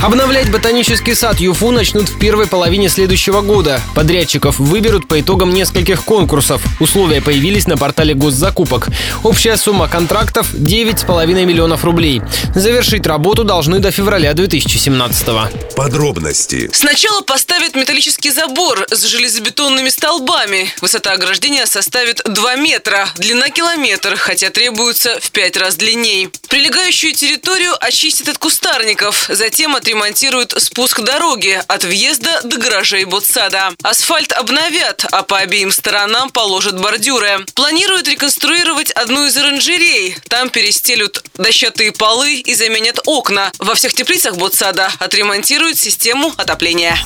Обновлять ботанический сад ЮФУ начнут в первой половине следующего года. Подрядчиков выберут по итогам нескольких конкурсов. Условия появились на портале госзакупок. Общая сумма контрактов – 9,5 миллионов рублей. Завершить работу должны до февраля 2017 -го. Подробности. Сначала поставят металлический забор с железобетонными столбами. Высота ограждения составит 2 метра, длина километр, хотя требуется в 5 раз длинней. Прилегающую территорию очистят от кустарников, затем от отремонтируют спуск дороги от въезда до гаражей Ботсада. Асфальт обновят, а по обеим сторонам положат бордюры. Планируют реконструировать одну из оранжерей. Там перестелют дощатые полы и заменят окна. Во всех теплицах Ботсада отремонтируют систему отопления.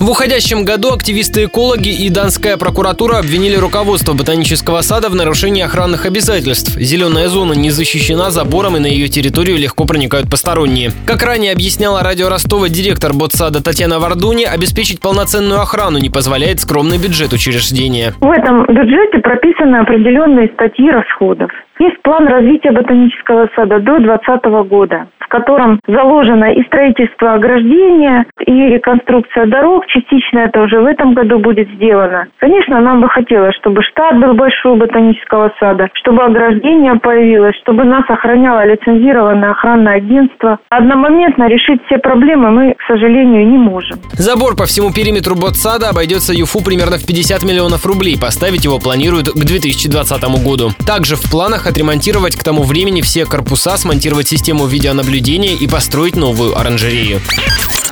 В уходящем году активисты-экологи и Донская прокуратура обвинили руководство ботанического сада в нарушении охранных обязательств. Зеленая зона не защищена забором, и на ее территорию легко проникают посторонние. Как ранее объясняла радио Ростова директор ботсада Татьяна Вардуни, обеспечить полноценную охрану не позволяет скромный бюджет учреждения. В этом бюджете прописаны определенные статьи расходов. Есть план развития ботанического сада до 2020 года котором заложено и строительство ограждения, и реконструкция дорог. Частично это уже в этом году будет сделано. Конечно, нам бы хотелось, чтобы штат был большой ботанического сада, чтобы ограждение появилось, чтобы нас охраняло лицензированное охранное агентство. Одномоментно решить все проблемы мы, к сожалению, не можем. Забор по всему периметру ботсада обойдется ЮФУ примерно в 50 миллионов рублей. Поставить его планируют к 2020 году. Также в планах отремонтировать к тому времени все корпуса, смонтировать систему видеонаблюдения и построить новую оранжерею.